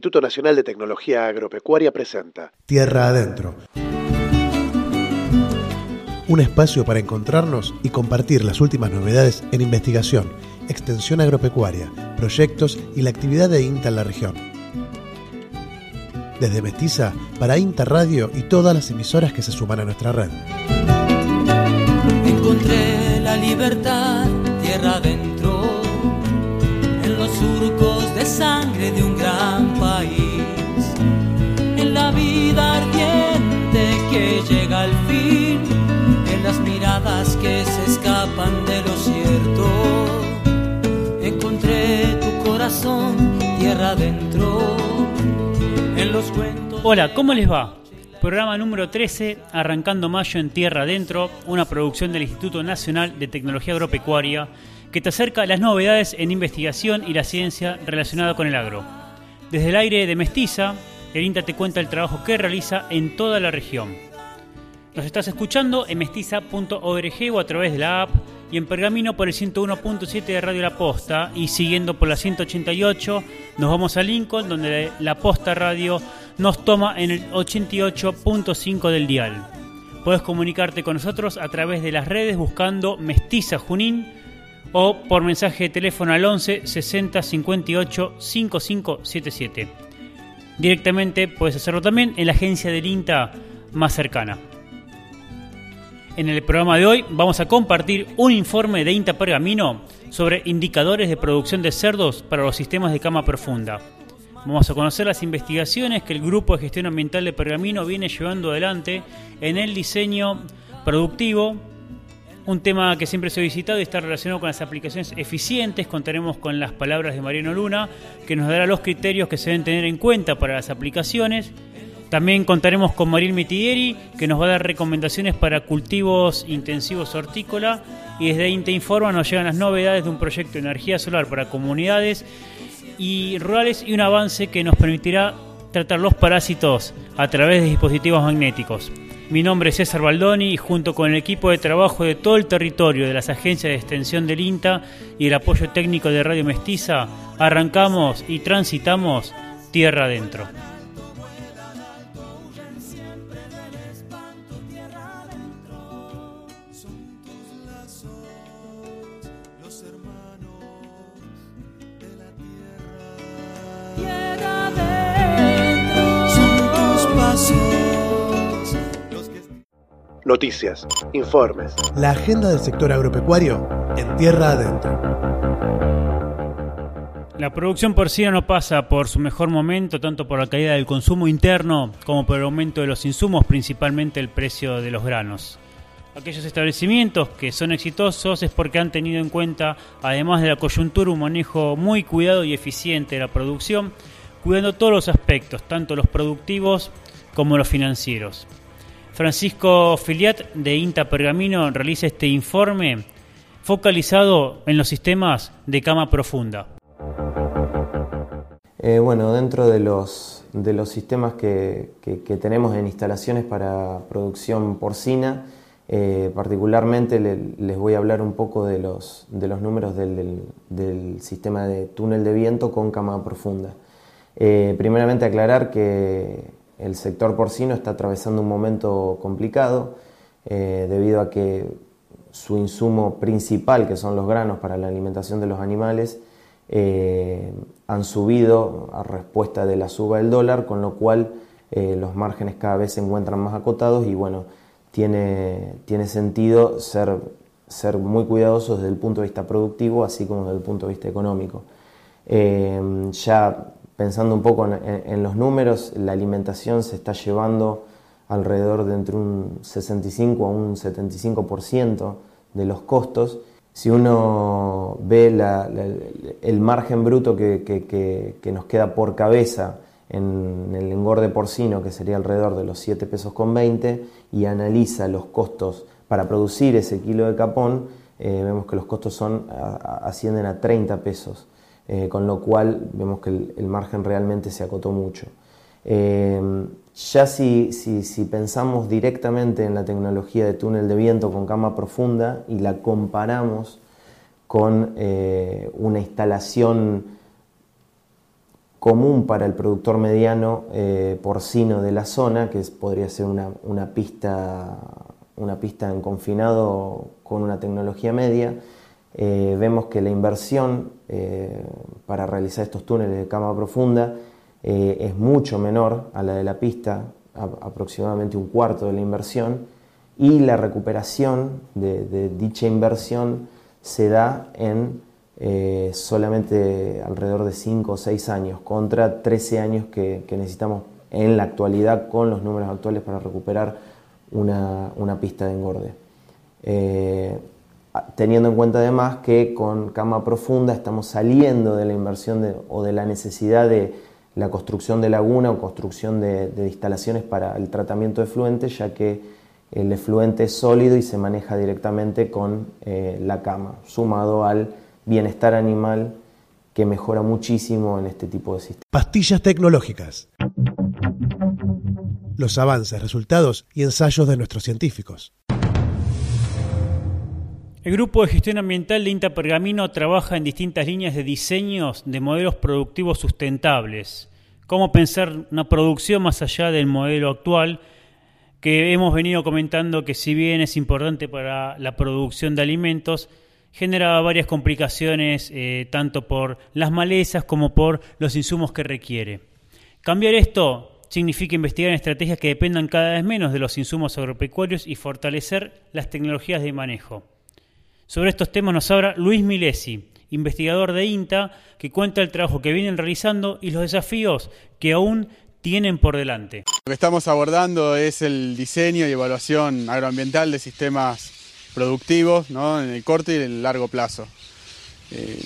Instituto Nacional de Tecnología Agropecuaria presenta Tierra Adentro. Un espacio para encontrarnos y compartir las últimas novedades en investigación, extensión agropecuaria, proyectos y la actividad de INTA en la región. Desde Mestiza para INTA Radio y todas las emisoras que se suman a nuestra red. Encontré la libertad tierra adentro, vida ardiente que llega al fin, en las miradas que se escapan de lo cierto. Encontré tu corazón tierra adentro, en los cuentos. Hola, ¿cómo les va? Programa número 13, arrancando mayo en Tierra Adentro, una producción del Instituto Nacional de Tecnología Agropecuaria que te acerca a las novedades en investigación y la ciencia relacionada con el agro. Desde el aire de Mestiza, el INTA te cuenta el trabajo que realiza en toda la región. Nos estás escuchando en mestiza.org o a través de la app y en Pergamino por el 101.7 de Radio La Posta y siguiendo por la 188 nos vamos a Lincoln donde La Posta Radio nos toma en el 88.5 del dial. Puedes comunicarte con nosotros a través de las redes buscando Mestiza Junín o por mensaje de teléfono al 11 60 58 5577. Directamente puedes hacerlo también en la agencia del INTA más cercana. En el programa de hoy vamos a compartir un informe de INTA Pergamino sobre indicadores de producción de cerdos para los sistemas de cama profunda. Vamos a conocer las investigaciones que el Grupo de Gestión Ambiental de Pergamino viene llevando adelante en el diseño productivo, un tema que siempre se ha visitado y está relacionado con las aplicaciones eficientes. Contaremos con las palabras de Mariano Luna, que nos dará los criterios que se deben tener en cuenta para las aplicaciones. También contaremos con Maril Mitidieri, que nos va a dar recomendaciones para cultivos intensivos hortícola. Y desde Inte Informa nos llegan las novedades de un proyecto de energía solar para comunidades y rurales y un avance que nos permitirá tratar los parásitos a través de dispositivos magnéticos. Mi nombre es César Baldoni y junto con el equipo de trabajo de todo el territorio de las agencias de extensión del INTA y el apoyo técnico de Radio Mestiza, arrancamos y transitamos tierra adentro. Noticias, informes, La agenda del sector agropecuario en Tierra Adentro. La producción porcina no pasa por su mejor momento, tanto por la caída del consumo interno como por el aumento de los insumos, principalmente el precio de los granos. Aquellos establecimientos que son exitosos es porque han tenido en cuenta, además de la coyuntura, un manejo muy cuidado y eficiente de la producción, cuidando todos los aspectos, tanto los productivos como los financieros. Francisco Filiat de INTA Pergamino realiza este informe focalizado en los sistemas de cama profunda. Eh, bueno, dentro de los, de los sistemas que, que- tenemos en instalaciones para producción porcina, eh, particularmente le- les voy a hablar un poco de los, de los números del, del- del sistema de túnel de viento con cama profunda. Eh, primeramente aclarar que el sector porcino está atravesando un momento complicado eh, debido a que su insumo principal, que son los granos para la alimentación de los animales, eh, han subido a respuesta de la suba del dólar, con lo cual eh, los márgenes cada vez se encuentran más acotados y bueno, tiene, tiene sentido ser, ser muy cuidadosos desde el punto de vista productivo, así como desde el punto de vista económico. Ya pensando un poco en, los números, la alimentación se está llevando alrededor de entre un 65 a un 75% de los costos. Si uno ve el margen bruto que, nos queda por cabeza en el engorde porcino, que sería alrededor de los 7 pesos con 20, y analiza los costos para producir ese kilo de capón, eh, vemos que los costos ascienden a 30 pesos, eh, con lo cual vemos que el, margen realmente se acotó mucho. Eh, ya si, si- pensamos directamente en la tecnología de túnel de viento con cama profunda y la comparamos con eh, una instalación común para el productor mediano porcino de la zona, que podría ser una, pista, una pista en confinado con una tecnología media. Vemos que la inversión para realizar estos túneles de cama profunda es mucho menor a la de la pista, aproximadamente un cuarto de la inversión, y la recuperación de, dicha inversión se da en eh, solamente alrededor de 5 o 6 años, contra 13 años que, necesitamos en la actualidad con los números actuales para recuperar una, pista de engorde. Teniendo en cuenta además que con cama profunda estamos saliendo de la inversión o de la necesidad de la construcción de laguna o construcción de, instalaciones para el tratamiento de efluentes, ya que el efluente es sólido y se maneja directamente con eh, la cama, sumado al bienestar animal que mejora muchísimo en este tipo de sistemas. Pastillas tecnológicas. Los avances, resultados y ensayos de nuestros científicos. El Grupo de Gestión Ambiental de INTA Pergamino trabaja en distintas líneas de diseños de modelos productivos sustentables. Cómo pensar una producción más allá del modelo actual, que hemos venido comentando que si bien es importante para la producción de alimentos, genera varias complicaciones eh, tanto por las malezas como por los insumos que requiere. Cambiar esto significa investigar estrategias que dependan cada vez menos de los insumos agropecuarios y fortalecer las tecnologías de manejo. Sobre estos temas nos habla Luis Milesi, investigador de INTA, que cuenta el trabajo que vienen realizando y los desafíos que aún tienen por delante. Lo que estamos abordando es el diseño y evaluación agroambiental de sistemas productivos ¿no? en el corto y en el largo plazo. Eh,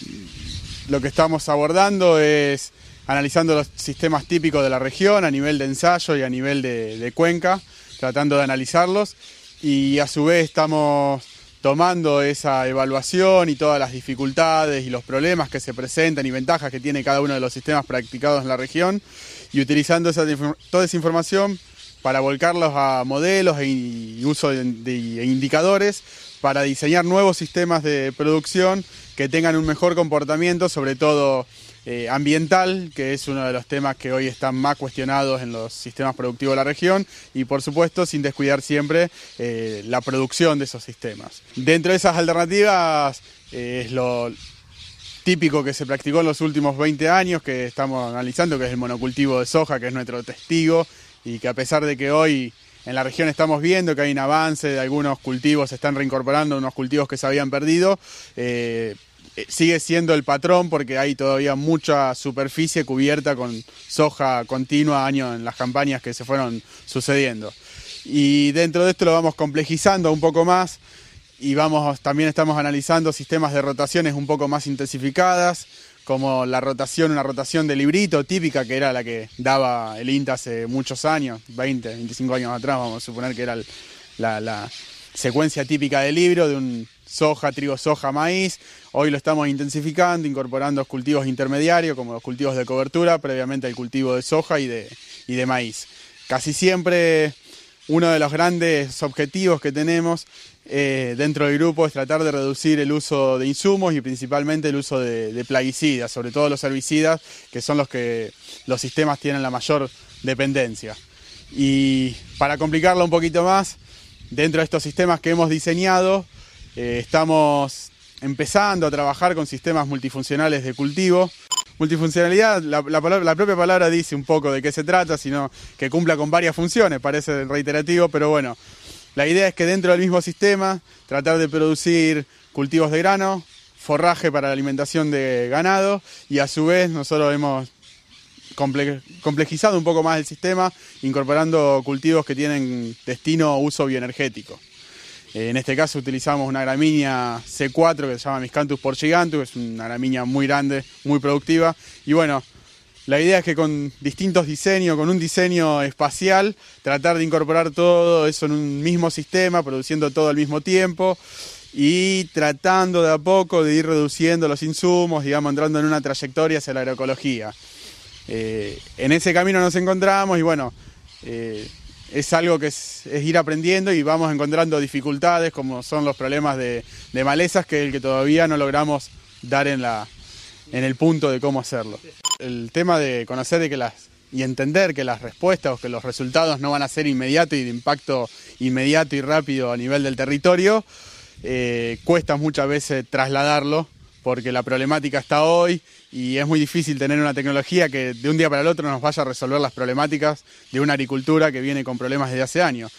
lo que estamos abordando es analizando los sistemas típicos de la región a nivel de ensayo y a nivel de cuenca, tratando de analizarlos y a su vez estamos tomando esa evaluación y todas las dificultades y los problemas que se presentan y ventajas que tiene cada uno de los sistemas practicados en la región y utilizando toda esa información para volcarlos a modelos e uso de, de indicadores para diseñar nuevos sistemas de producción que tengan un mejor comportamiento, sobre todo eh, ambiental, que es uno de los temas que hoy están más cuestionados en los sistemas productivos de la región, y por supuesto sin descuidar siempre eh, la producción de esos sistemas. Dentro de esas alternativas eh, es lo típico que se practicó en los últimos 20 años, que estamos analizando, que es el monocultivo de soja, que es nuestro testigo, y que a pesar de que hoy en la región estamos viendo que hay un avance de algunos cultivos, se están reincorporando unos cultivos que se habían perdido. Eh, sigue siendo el patrón porque hay todavía mucha superficie cubierta con soja continua año en las campañas que se fueron sucediendo. Y dentro de esto lo vamos complejizando un poco más y vamos, también estamos analizando sistemas de rotaciones un poco más intensificadas, como la rotación, una rotación de librito típica que era la que daba el INTA hace muchos años, 20, 25 años atrás, vamos a suponer que era la, la secuencia típica del libro de un soja, trigo, soja, maíz. Hoy lo estamos intensificando, incorporando cultivos intermediarios como los cultivos de cobertura, previamente el cultivo de soja y de, y de maíz. Casi siempre uno de los grandes objetivos que tenemos eh, dentro del grupo es tratar de reducir el uso de insumos y principalmente el uso de, de, plaguicidas, sobre todo los herbicidas, que son los que los sistemas tienen la mayor dependencia. Y para complicarlo un poquito más, dentro de estos sistemas que hemos diseñado, eh, estamos empezando a trabajar con sistemas multifuncionales de cultivo. Multifuncionalidad, la, propia palabra dice un poco de qué se trata, sino que cumpla con varias funciones, parece reiterativo, pero bueno, la idea es que dentro del mismo sistema tratar de producir cultivos de grano, forraje para la alimentación de ganado y a su vez nosotros hemos complejizado un poco más el sistema incorporando cultivos que tienen destino uso bioenergético. Eh, en este caso utilizamos una gramínea C4 que se llama Miscanthus porgigantus, que es una gramínea muy grande, muy productiva. Y bueno, la idea es que con distintos diseños, con un diseño espacial, tratar de incorporar todo eso en un mismo sistema, produciendo todo al mismo tiempo y tratando de a poco de ir reduciendo los insumos, digamos, entrando en una trayectoria hacia la agroecología. Eh, en ese camino nos encontramos y bueno, eh, es algo que es, ir aprendiendo y vamos encontrando dificultades como son los problemas de, malezas que el que todavía no logramos dar en, la, en el punto de cómo hacerlo. el tema de conocer de que las y entender que las respuestas o que los resultados no van a ser inmediatos y de impacto inmediato y rápido a nivel del territorio, eh, cuesta muchas veces trasladarlo porque la problemática está hoy y es muy difícil tener una tecnología que de un día para el otro nos vaya a resolver las problemáticas de una agricultura que viene con problemas desde hace años.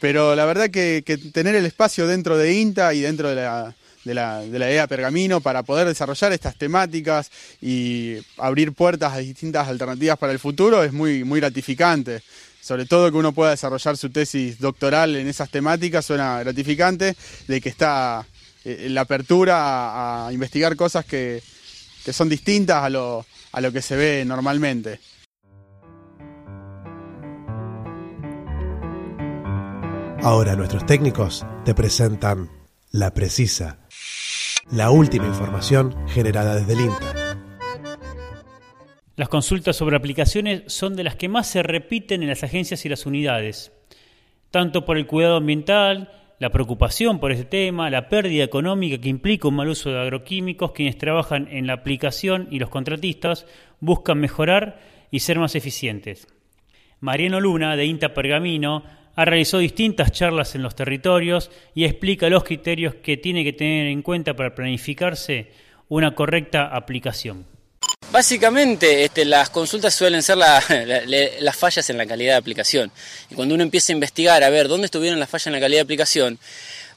Pero la verdad que, tener el espacio dentro de INTA y dentro de la, de la, de EA Pergamino para poder desarrollar estas temáticas y abrir puertas a distintas alternativas para el futuro es muy, muy gratificante. Sobre todo que uno pueda desarrollar su tesis doctoral en esas temáticas suena gratificante, de que está eh, la apertura a, investigar cosas que, que son distintas a lo, a lo que se ve normalmente. Ahora nuestros técnicos te presentan La Precisa, la última información generada desde el INTA. Las consultas sobre aplicaciones son de las que más se repiten en las agencias y las unidades, tanto por el cuidado ambiental, la preocupación por este tema, la pérdida económica que implica un mal uso de agroquímicos, quienes trabajan en la aplicación y los contratistas buscan mejorar y ser más eficientes. Mariano Luna, de INTA Pergamino, ha realizado distintas charlas en los territorios y explica los criterios que tiene que tener en cuenta para planificarse una correcta aplicación. Básicamente, este, las consultas suelen ser las fallas en la calidad de aplicación. Y cuando uno empieza a investigar a ver dónde estuvieron las fallas en la calidad de aplicación,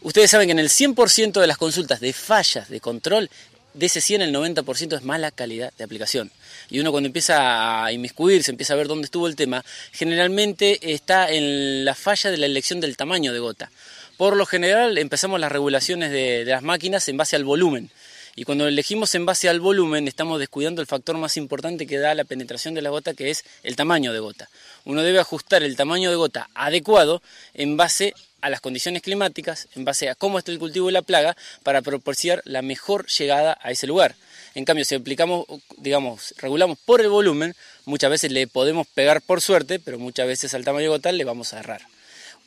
ustedes saben que en el 100% de las consultas de fallas de control, de ese 100 el 90% es mala calidad de aplicación y uno cuando empieza a inmiscuirse, empieza a ver dónde estuvo el tema, generalmente está en la falla de la elección del tamaño de gota. Por lo general empezamos las regulaciones de, las máquinas en base al volumen. Y cuando elegimos en base al volumen, estamos descuidando el factor más importante que da la penetración de la gota, que es el tamaño de gota. Uno debe ajustar el tamaño de gota adecuado en base a las condiciones climáticas, en base a cómo está el cultivo y la plaga, para proporcionar la mejor llegada a ese lugar. En cambio, si aplicamos, digamos, regulamos por el volumen, muchas veces le podemos pegar por suerte, pero muchas veces al tamaño gotal le vamos a errar.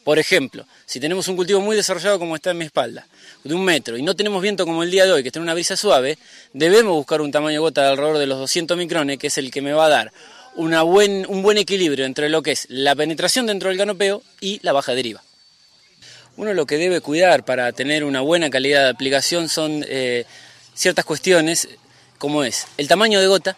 Por ejemplo, si tenemos un cultivo muy desarrollado como está en mi espalda, de un metro, y no tenemos viento como el día de hoy, que está en una brisa suave, debemos buscar un tamaño gota de alrededor de los 200 micrones, que es el que me va a dar una buen, un buen equilibrio entre lo que es la penetración dentro del canopeo y la baja deriva. Uno lo que debe cuidar para tener una buena calidad de aplicación son eh, ciertas cuestiones como es el tamaño de gota,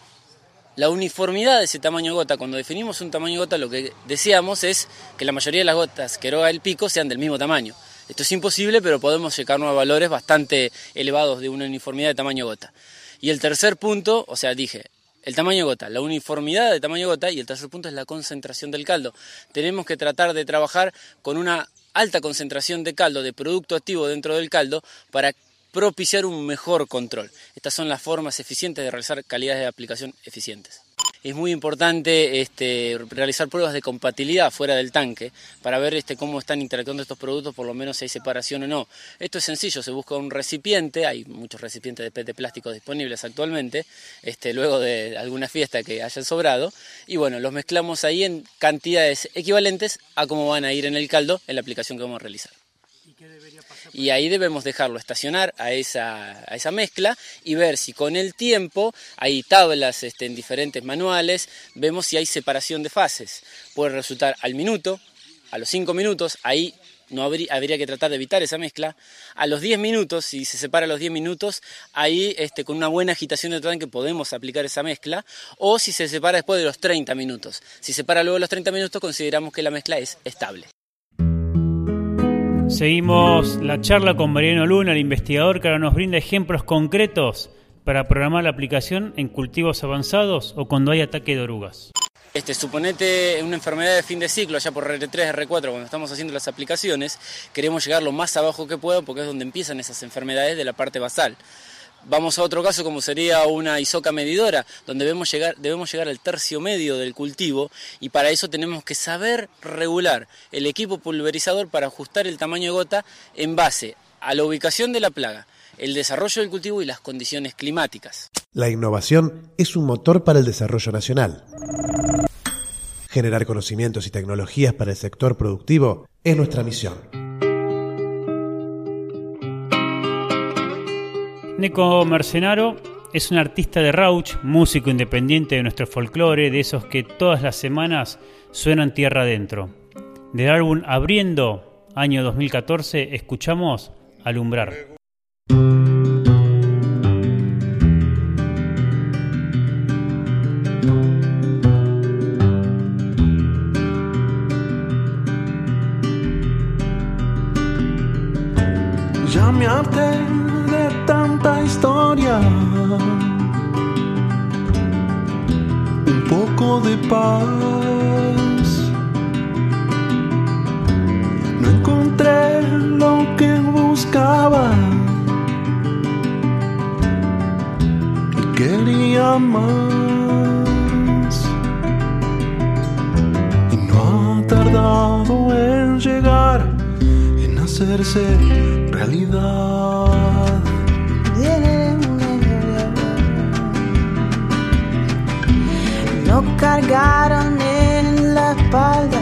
la uniformidad de ese tamaño gota. Cuando definimos un tamaño gota, lo que deseamos es que la mayoría de las gotas que eroga el pico sean del mismo tamaño. Esto es imposible, pero podemos llegarnos a valores bastante elevados de una uniformidad de tamaño gota. Y el tercer punto, o sea, dije, el tamaño gota, la uniformidad de tamaño gota y el tercer punto es la concentración del caldo. Tenemos que tratar de trabajar con una alta concentración de caldo, de producto activo dentro del caldo, para propiciar un mejor control. Estas son las formas eficientes de realizar calidades de aplicación eficientes. Es muy importante este, realizar pruebas de compatibilidad fuera del tanque para ver este, cómo están interactuando estos productos, por lo menos si hay separación o no. Esto es sencillo, se busca un recipiente, hay muchos recipientes de PET plástico disponibles actualmente, este, luego de alguna fiesta que hayan sobrado, y bueno, los mezclamos ahí en cantidades equivalentes a cómo van a ir en el caldo en la aplicación que vamos a realizar y ahí debemos dejarlo estacionar a esa, a esa mezcla y ver si con el tiempo hay tablas este, en diferentes manuales, vemos si hay separación de fases. Puede resultar al minuto, a los 5 minutos, ahí no habría, habría, que tratar de evitar esa mezcla. A los 10 minutos, si se separa a los 10 minutos, ahí este, con una buena agitación de tanque podemos aplicar esa mezcla. O si se separa después de los 30 minutos. Si se separa luego de los 30 minutos, consideramos que la mezcla es estable. Seguimos la charla con Mariano Luna, el investigador que ahora nos brinda ejemplos concretos para programar la aplicación en cultivos avanzados o cuando hay ataque de orugas. Este, suponete una enfermedad de fin de ciclo, allá por R3, R4, cuando estamos haciendo las aplicaciones, queremos llegar lo más abajo que pueda porque es donde empiezan esas enfermedades de la parte basal. Vamos a otro caso como sería una isoca medidora, donde debemos llegar, debemos llegar al tercio medio del cultivo y para eso tenemos que saber regular el equipo pulverizador para ajustar el tamaño de gota en base a la ubicación de la plaga, el desarrollo del cultivo y las condiciones climáticas. La innovación es un motor para el desarrollo nacional. Generar conocimientos y tecnologías para el sector productivo es nuestra misión. Neco Mercenaro es un artista de Rauch, músico independiente de nuestro folclore, de esos que todas las semanas suenan tierra adentro. Del álbum Abriendo, año 2014, escuchamos Alumbrar. Espalda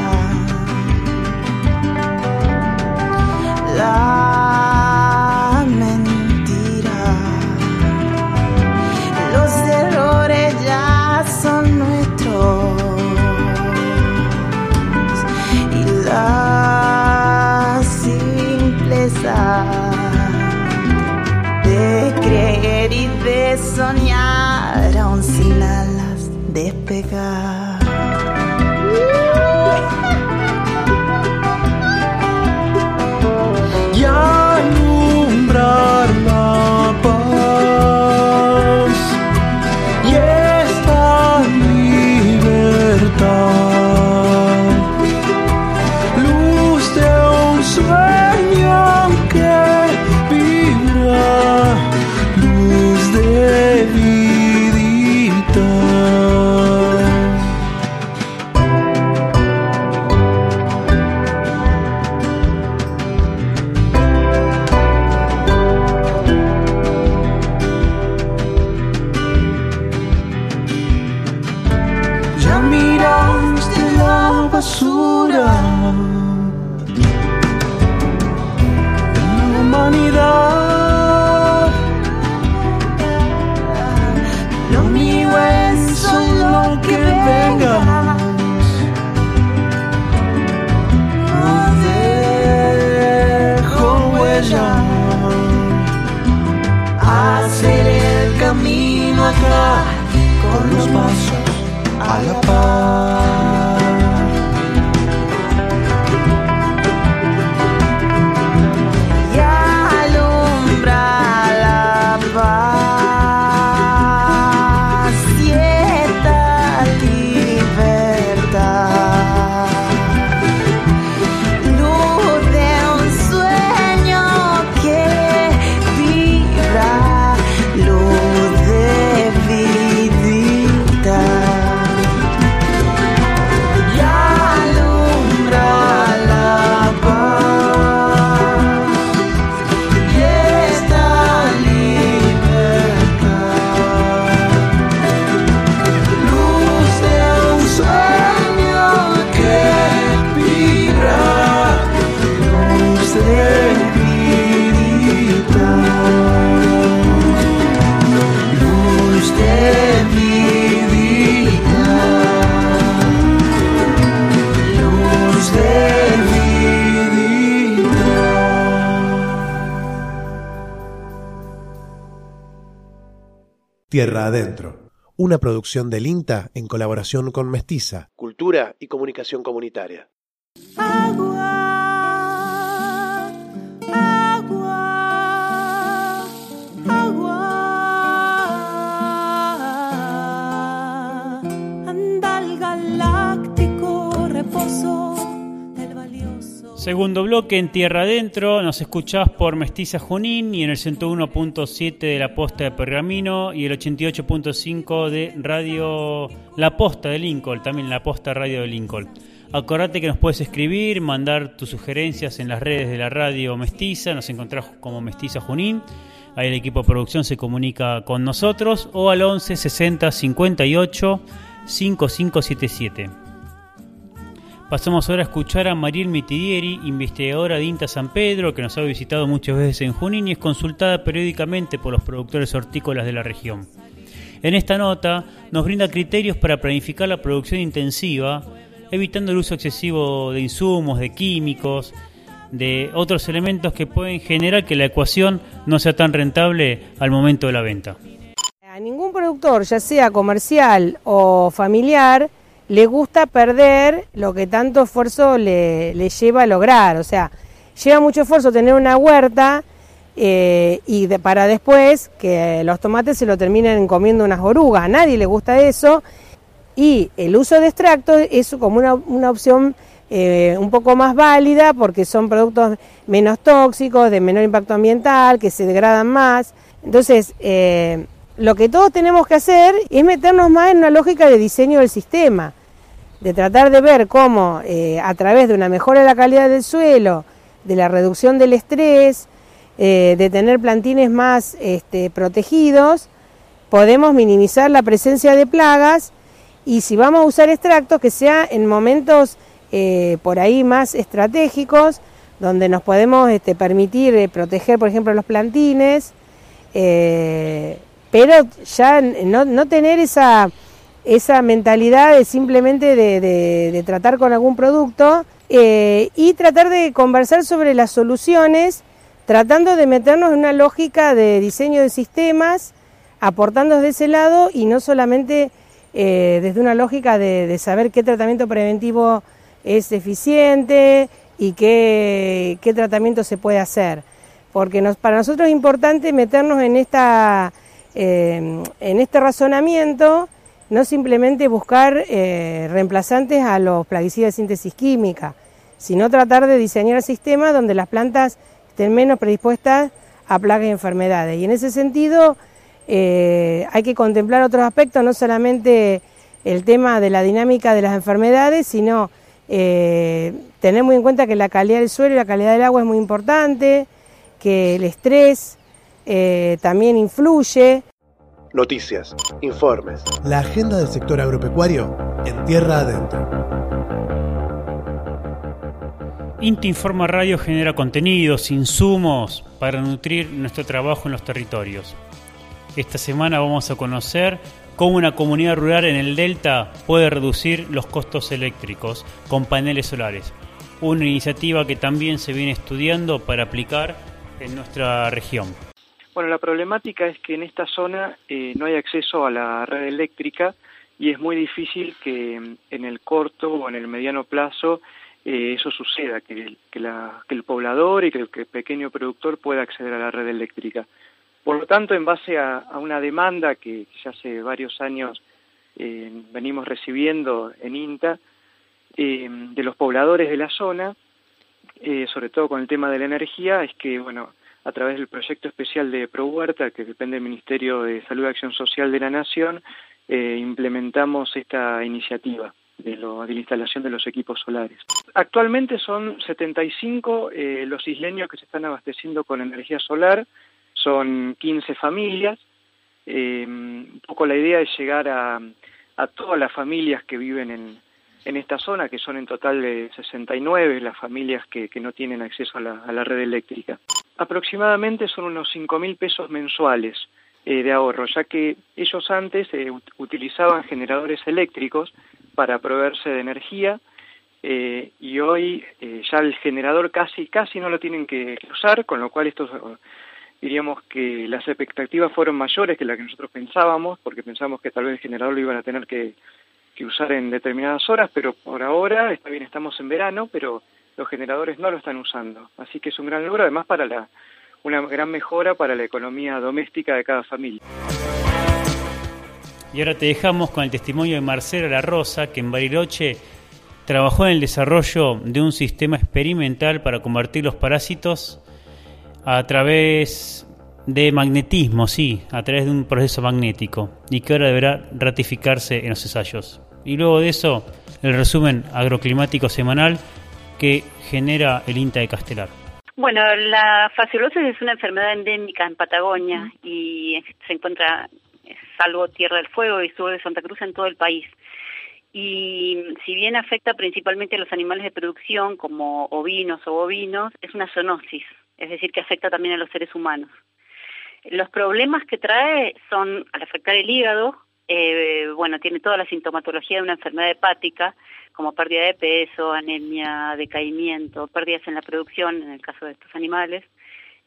Adentro, una producción del INTA en colaboración con Mestiza. Cultura y comunicación comunitaria. Agua, Segundo bloque en Tierra Adentro, nos escuchás por Mestiza Junín y en el 101.7 de la Posta de Pergamino y el 88.5 de Radio La Posta de Lincoln, también la Posta Radio de Lincoln. Acordate que nos puedes escribir, mandar tus sugerencias en las redes de la radio Mestiza, nos encontrás como Mestiza Junín. Ahí el equipo de producción se comunica con nosotros o al 11 60 58 5577. Pasamos ahora a escuchar a Mariel Mitidieri, investigadora de INTA San Pedro, que nos ha visitado muchas veces en Junín y es consultada periódicamente por los productores hortícolas de la región. En esta nota nos brinda criterios para planificar la producción intensiva, evitando el uso excesivo de insumos, de químicos, de otros elementos que pueden generar que la ecuación no sea tan rentable al momento de la venta. A ningún productor, ya sea comercial o familiar, le gusta perder lo que tanto esfuerzo le, le lleva a lograr. O sea, lleva mucho esfuerzo tener una huerta eh, y de, para después que los tomates se lo terminen comiendo unas orugas. A nadie le gusta eso. Y el uso de extractos es como una, una opción eh, un poco más válida porque son productos menos tóxicos, de menor impacto ambiental, que se degradan más. Entonces, eh, lo que todos tenemos que hacer es meternos más en una lógica de diseño del sistema, de tratar de ver cómo eh, a través de una mejora de la calidad del suelo, de la reducción del estrés, eh, de tener plantines más este, protegidos, podemos minimizar la presencia de plagas. Y si vamos a usar extractos que sea en momentos eh, por ahí más estratégicos, donde nos podemos este, permitir proteger, por ejemplo, los plantines, pero ya no, no tener esa, esa mentalidad de simplemente de, de, tratar con algún producto eh, y tratar de conversar sobre las soluciones, tratando de meternos en una lógica de diseño de sistemas, aportando desde ese lado y no solamente eh, desde una lógica de, de saber qué tratamiento preventivo es eficiente y qué, qué tratamiento se puede hacer. Porque nos, para nosotros es importante meternos en, esta, eh, en este razonamiento, no simplemente buscar eh, reemplazantes a los plaguicidas de síntesis química, sino tratar de diseñar sistemas donde las plantas estén menos predispuestas a plagas y enfermedades. Y en ese sentido eh, hay que contemplar otros aspectos, no solamente el tema de la dinámica de las enfermedades, sino eh, tener muy en cuenta que la calidad del suelo y la calidad del agua es muy importante, que el estrés también influye. Noticias, informes. La agenda del sector agropecuario en tierra adentro. Inti Informa Radio genera contenidos, insumos para nutrir nuestro trabajo en los territorios. Esta semana vamos a conocer cómo una comunidad rural en el Delta puede reducir los costos eléctricos con paneles solares. Una iniciativa que también se viene estudiando para aplicar en nuestra región. Bueno, la problemática es que en esta zona eh, no hay acceso a la red eléctrica y es muy difícil que en el corto o en el mediano plazo eh, eso suceda, que, la, que, el poblador y que el, que el pequeño productor pueda acceder a la red eléctrica. Por lo tanto, en base a, una demanda que ya hace varios años eh, venimos recibiendo en INTA eh, de los pobladores de la zona, sobre todo con el tema de la energía, es que, bueno, a través del proyecto especial de ProHuerta, que depende del Ministerio de Salud y Acción Social de la Nación, eh, implementamos esta iniciativa de, lo, de la instalación de los equipos solares. Actualmente son 75 eh, los isleños que se están abasteciendo con energía solar, son 15 familias. Eh, un poco la idea es llegar a, todas las familias que viven en, en esta zona, que son en total de 69 las familias que, no tienen acceso a la red eléctrica. Aproximadamente son unos 5 mil pesos mensuales eh, de ahorro, ya que ellos antes eh, utilizaban generadores eléctricos para proveerse de energía eh, y hoy eh, ya el generador casi casi no lo tienen que, usar, con lo cual estos diríamos que las expectativas fueron mayores que las que nosotros pensábamos, porque pensamos que tal vez el generador lo iban a tener que usar en determinadas horas, pero por ahora, está bien, estamos en verano, pero los generadores no lo están usando. Así que es un gran logro, además para la, una gran mejora para la economía doméstica de cada familia. Y ahora te dejamos con el testimonio de Marcela La Rosa, que en Bariloche trabajó en el desarrollo de un sistema experimental para combatir los parásitos a través de magnetismo, sí, a través de un proceso magnético, y que ahora deberá ratificarse en los ensayos. Y luego de eso, el resumen agroclimático semanal que genera el INTA de Castelar. Bueno, la fasciolosis es una enfermedad endémica en Patagonia y se encuentra, salvo Tierra del Fuego y sur de Santa Cruz, en todo el país. Y si bien afecta principalmente a los animales de producción, como ovinos o bovinos, es una zoonosis, es decir, que afecta también a los seres humanos. Los problemas que trae son, al afectar el hígado, eh, bueno, tiene toda la sintomatología de una enfermedad hepática, como pérdida de peso, anemia, decaimiento, pérdidas en la producción, en el caso de estos animales.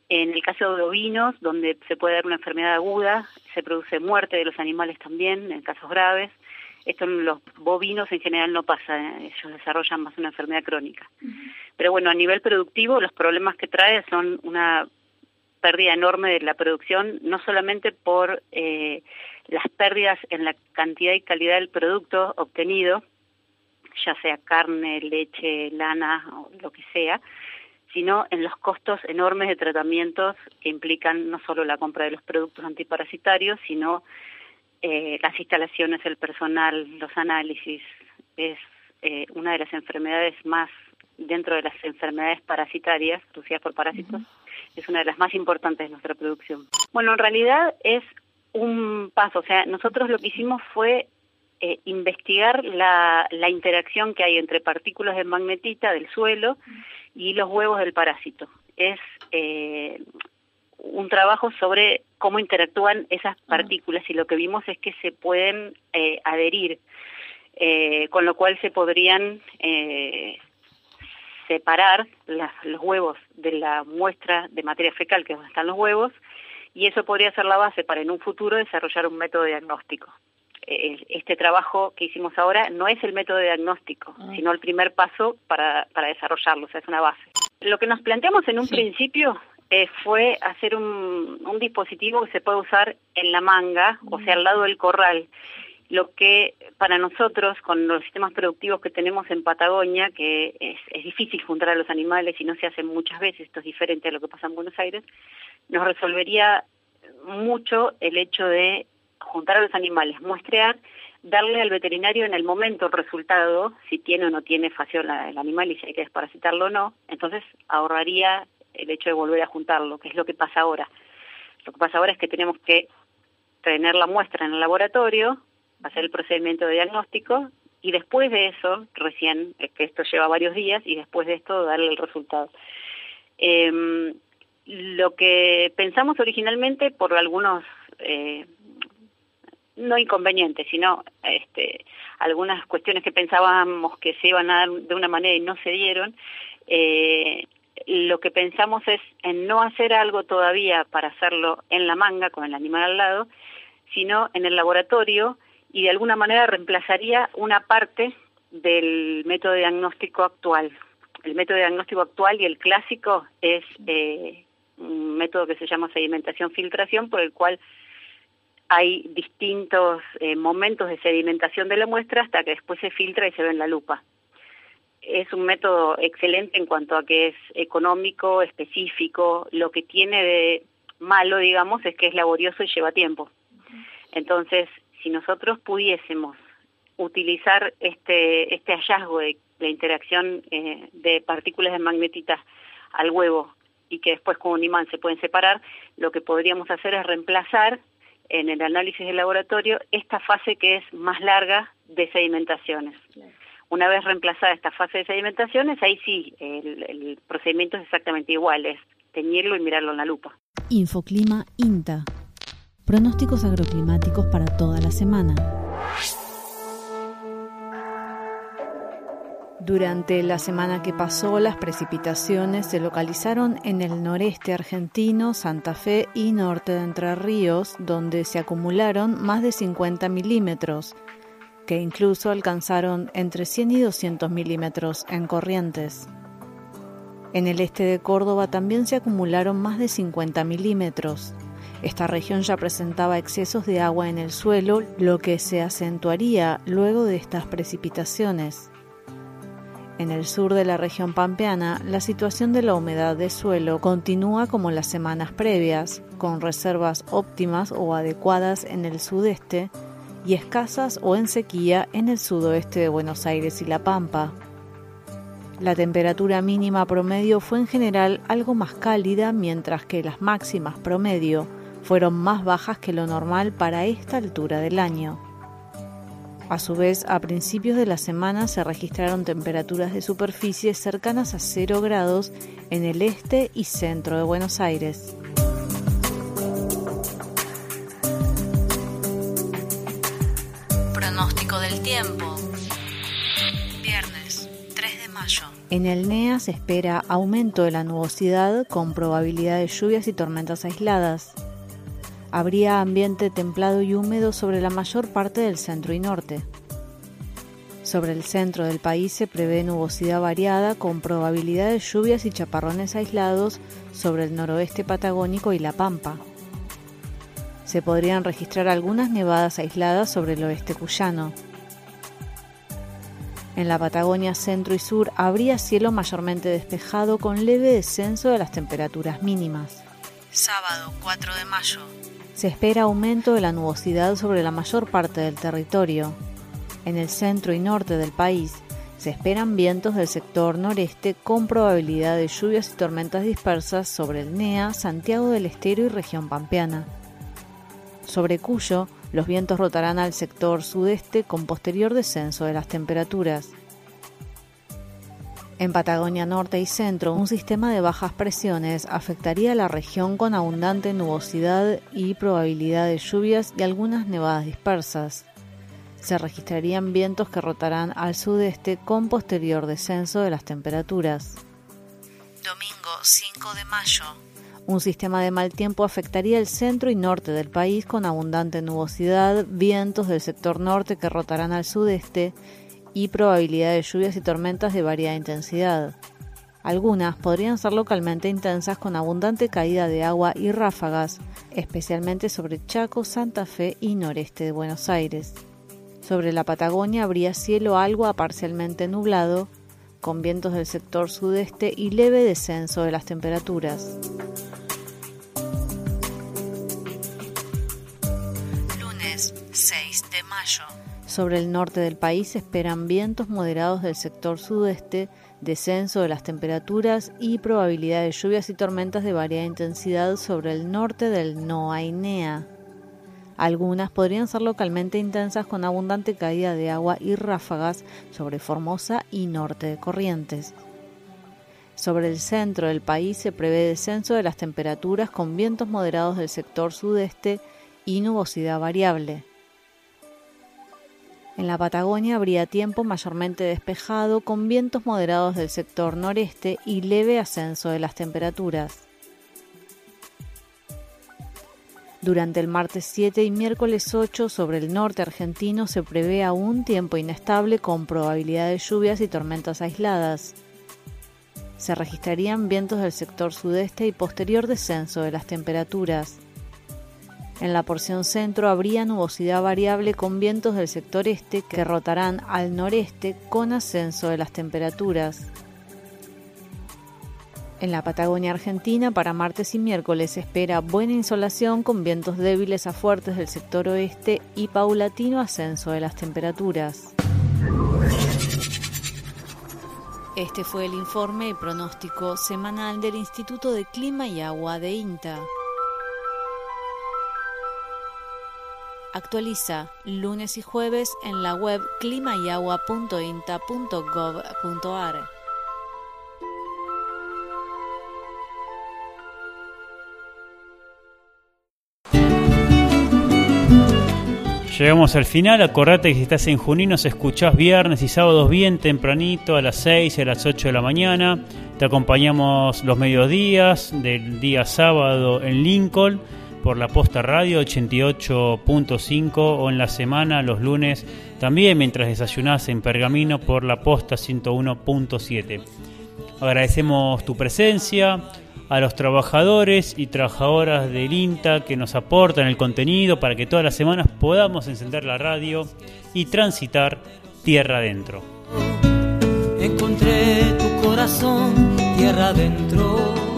En el caso de ovinos, donde se puede dar una enfermedad aguda, se produce muerte de los animales también, en casos graves. Esto en los bovinos en general no pasa, eh, ellos desarrollan más una enfermedad crónica. Pero bueno, a nivel productivo, los problemas que trae son una pérdida enorme de la producción, no solamente por eh, las pérdidas en la cantidad y calidad del producto obtenido, ya sea carne, leche, lana o lo que sea, sino en los costos enormes de tratamientos que implican no solo la compra de los productos antiparasitarios, sino eh, las instalaciones, el personal, los análisis. Es eh, una de las enfermedades más, dentro de las enfermedades parasitarias, producidas por parásitos, es una de las más importantes de nuestra producción. Bueno, en realidad es un paso, o sea, nosotros lo que hicimos fue eh, investigar la, la, interacción que hay entre partículas de magnetita del suelo y los huevos del parásito. Es eh, un trabajo sobre cómo interactúan esas partículas y lo que vimos es que se pueden eh, adherir, con lo cual se podrían separar las, los huevos de la muestra de materia fecal, que es donde están los huevos, y eso podría ser la base para en un futuro desarrollar un método diagnóstico. Este trabajo que hicimos ahora no es el método diagnóstico, sino el primer paso para, para desarrollarlo, o sea, es una base. Lo que nos planteamos en un sí. principio eh, fue hacer un, un, dispositivo que se puede usar en la manga, o sea, al lado del corral. Lo que para nosotros, con los sistemas productivos que tenemos en Patagonia, que es, es difícil juntar a los animales y no se hace muchas veces, esto es diferente a lo que pasa en Buenos Aires, nos resolvería mucho el hecho de juntar a los animales, muestrear, darle al veterinario en el momento el resultado, si tiene o no tiene facción el animal y si hay que desparasitarlo o no, entonces ahorraría el hecho de volver a juntarlo, que es lo que pasa ahora. Lo que pasa ahora es que tenemos que tener la muestra en el laboratorio, hacer el procedimiento de diagnóstico y después de eso, recién, es que esto lleva varios días, y después de esto darle el resultado. Eh, lo que pensamos originalmente por algunos eh, no inconvenientes, sino este, algunas cuestiones que pensábamos que se iban a dar de una manera y no se dieron, eh, lo que pensamos es en no hacer algo todavía para hacerlo en la manga con el animal al lado, sino en el laboratorio y de alguna manera reemplazaría una parte del método diagnóstico actual. El método diagnóstico actual y el clásico es eh, un método que se llama sedimentación-filtración, por el cual hay distintos eh, momentos de sedimentación de la muestra hasta que después se filtra y se ve en la lupa. Es un método excelente en cuanto a que es económico, específico. Lo que tiene de malo, digamos, es que es laborioso y lleva tiempo. Entonces, si nosotros pudiésemos utilizar este, este hallazgo de la interacción eh, de partículas de magnetita al huevo y que después con un imán se pueden separar, lo que podríamos hacer es reemplazar en el análisis del laboratorio esta fase que es más larga de sedimentaciones. Una vez reemplazada esta fase de sedimentaciones, ahí sí, el, el, procedimiento es exactamente igual, es teñirlo y mirarlo en la lupa. Infoclima INTA. Pronósticos agroclimáticos para toda la semana. Durante la semana que pasó, las precipitaciones se localizaron en el noreste argentino, Santa Fe y norte de Entre Ríos, donde se acumularon más de 50 milímetros, que incluso alcanzaron entre 100 y 200 milímetros en Corrientes. En el este de Córdoba también se acumularon más de 50 milímetros. Esta región ya presentaba excesos de agua en el suelo, lo que se acentuaría luego de estas precipitaciones. En el sur de la región pampeana, la situación de la humedad de suelo continúa como las semanas previas, con reservas óptimas o adecuadas en el sudeste y escasas o en sequía en el sudoeste de Buenos Aires y La Pampa. La temperatura mínima promedio fue en general algo más cálida, mientras que las máximas promedio fueron más bajas que lo normal para esta altura del año. A su vez, a principios de la semana se registraron temperaturas de superficie cercanas a 0 grados en el este y centro de Buenos Aires. Pronóstico del tiempo. Viernes, 3 de mayo. En el NEA se espera aumento de la nubosidad con probabilidad de lluvias y tormentas aisladas. Habría ambiente templado y húmedo sobre la mayor parte del centro y norte. Sobre el centro del país se prevé nubosidad variada con probabilidad de lluvias y chaparrones aislados sobre el noroeste patagónico y la Pampa. Se podrían registrar algunas nevadas aisladas sobre el oeste cuyano. En la Patagonia centro y sur habría cielo mayormente despejado con leve descenso de las temperaturas mínimas. Sábado 4 de mayo. Se espera aumento de la nubosidad sobre la mayor parte del territorio. En el centro y norte del país se esperan vientos del sector noreste con probabilidad de lluvias y tormentas dispersas sobre el NEA, Santiago del Estero y región pampeana. Sobre Cuyo, los vientos rotarán al sector sudeste con posterior descenso de las temperaturas. En Patagonia Norte y Centro, un sistema de bajas presiones afectaría a la región con abundante nubosidad y probabilidad de lluvias y algunas nevadas dispersas. Se registrarían vientos que rotarán al sudeste con posterior descenso de las temperaturas. Domingo 5 de mayo. Un sistema de mal tiempo afectaría el centro y norte del país con abundante nubosidad, vientos del sector norte que rotarán al sudeste y probabilidad de lluvias y tormentas de variada intensidad. Algunas podrían ser localmente intensas con abundante caída de agua y ráfagas, especialmente sobre Chaco, Santa Fe y noreste de Buenos Aires. Sobre la Patagonia habría cielo algo a parcialmente nublado, con vientos del sector sudeste y leve descenso de las temperaturas. Lunes 6 de mayo. Sobre el norte del país se esperan vientos moderados del sector sudeste, descenso de las temperaturas y probabilidad de lluvias y tormentas de variada intensidad sobre el norte del Noainea. Algunas podrían ser localmente intensas con abundante caída de agua y ráfagas sobre Formosa y norte de Corrientes. Sobre el centro del país se prevé descenso de las temperaturas con vientos moderados del sector sudeste y nubosidad variable. En la Patagonia habría tiempo mayormente despejado con vientos moderados del sector noreste y leve ascenso de las temperaturas. Durante el martes 7 y miércoles 8 sobre el norte argentino se prevé aún tiempo inestable con probabilidad de lluvias y tormentas aisladas. Se registrarían vientos del sector sudeste y posterior descenso de las temperaturas. En la porción centro habría nubosidad variable con vientos del sector este que rotarán al noreste con ascenso de las temperaturas. En la Patagonia Argentina para martes y miércoles se espera buena insolación con vientos débiles a fuertes del sector oeste y paulatino ascenso de las temperaturas. Este fue el informe y pronóstico semanal del Instituto de Clima y Agua de INTA. Actualiza lunes y jueves en la web climayagua.inta.gov.ar. Llegamos al final, acordate que si estás en Junín nos escuchás viernes y sábados bien tempranito a las 6 y a las 8 de la mañana. Te acompañamos los mediodías del día sábado en Lincoln por la posta radio 88.5 o en la semana los lunes también mientras desayunás en Pergamino por la posta 101.7. Agradecemos tu presencia, a los trabajadores y trabajadoras del INTA que nos aportan el contenido para que todas las semanas podamos encender la radio y transitar tierra adentro. Encontré tu corazón tierra adentro